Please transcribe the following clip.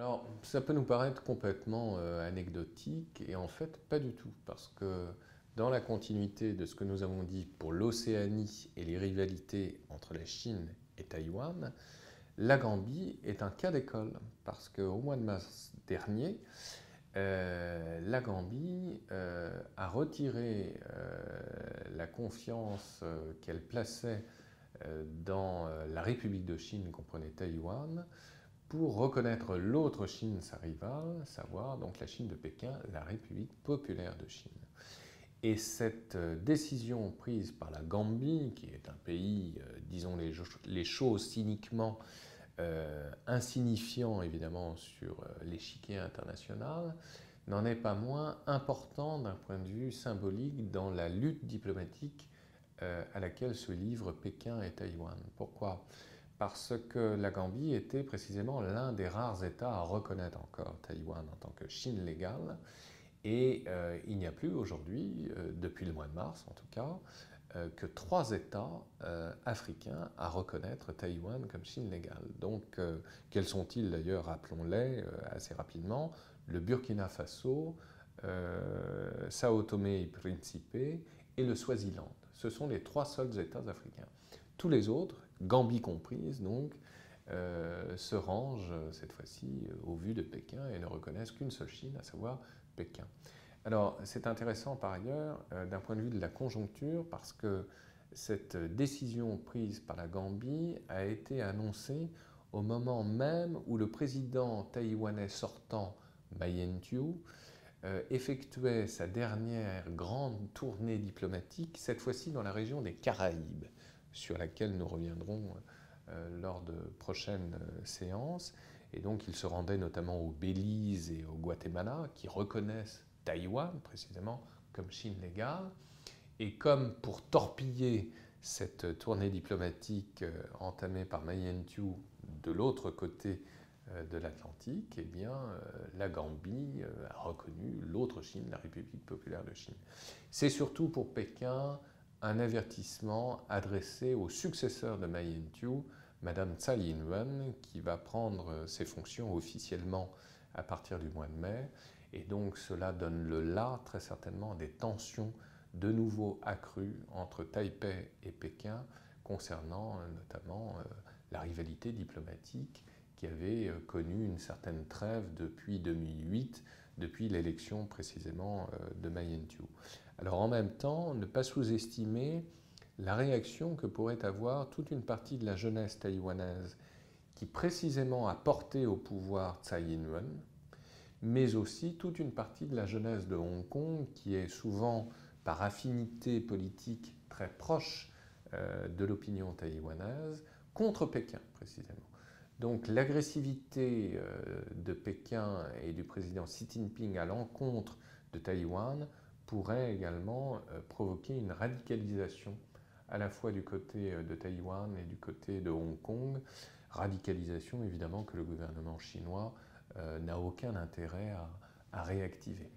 Alors, ça peut nous paraître complètement euh, anecdotique, et en fait, pas du tout, parce que dans la continuité de ce que nous avons dit pour l'Océanie et les rivalités entre la Chine et Taïwan, la Gambie est un cas d'école, parce qu'au mois de mars dernier, euh, la Gambie euh, a retiré la confiance qu'elle plaçait dans la République de Chine, comprenait Taïwan, pour reconnaître l'autre Chine, sa rivale, savoir donc la Chine de Pékin, la République populaire de Chine. Et cette euh, décision prise par la Gambie, qui est un pays, euh, disons les, choses cyniquement, euh, insignifiant évidemment sur l'échiquier international, n'en est pas moins important d'un point de vue symbolique dans la lutte diplomatique à laquelle se livrent Pékin et Taïwan. Pourquoi? Parce que la Gambie était précisément l'un des rares États à reconnaître encore Taïwan en tant que Chine légale. Et euh, il n'y a plus aujourd'hui, euh, depuis le mois de mars en tout cas, euh, que trois États africains à reconnaître Taïwan comme Chine légale. Donc, quels sont-ils d'ailleurs Rappelons-les assez rapidement. Le Burkina Faso, Sao Tomé et Principe et le Swaziland. Ce sont les trois seuls États africains. Tous les autres, Gambie comprise, donc, euh, se rangent cette fois-ci au vu de Pékin et ne reconnaissent qu'une seule Chine, à savoir Pékin. Alors c'est intéressant par ailleurs euh, d'un point de vue de la conjoncture parce que cette décision prise par la Gambie a été annoncée au moment même où le président taïwanais sortant, Ma Ying-jeou, euh, effectuait sa dernière grande tournée diplomatique, cette fois-ci dans la région des Caraïbes sur laquelle nous reviendrons euh, lors de prochaines euh, séances. Et donc il se rendait notamment au Belize et au Guatemala, qui reconnaissent Taïwan précisément comme Chine légale. Et comme pour torpiller cette tournée diplomatique euh, entamée par Ma Ying-jeou de l'autre côté de l'Atlantique, eh bien, la Gambie a reconnu l'autre Chine, la République populaire de Chine. C'est surtout pour Pékin un avertissement adressé au successeur de Ma Ying-jeou, Madame Tsai Ing-wen, qui va prendre ses fonctions officiellement à partir du mois de mai. Et donc cela donne le là, très certainement, des tensions de nouveau accrues entre Taipei et Pékin concernant euh, notamment euh, la rivalité diplomatique qui avait euh, connu une certaine trêve depuis 2008, depuis l'élection précisément de Ma Ying-jeou. Alors en même temps, ne pas sous-estimer la réaction que pourrait avoir toute une partie de la jeunesse taïwanaise qui précisément a porté au pouvoir Tsai Ing-wen, mais aussi toute une partie de la jeunesse de Hong Kong qui est souvent par affinité politique très proche euh, de l'opinion taïwanaise contre Pékin précisément. Donc l'agressivité euh, de Pékin et du président Xi Jinping à l'encontre de Taïwan pourrait également euh, provoquer une radicalisation à la fois du côté euh, de Taïwan et du côté de Hong Kong, radicalisation évidemment que le gouvernement chinois euh, n'a aucun intérêt à réactiver.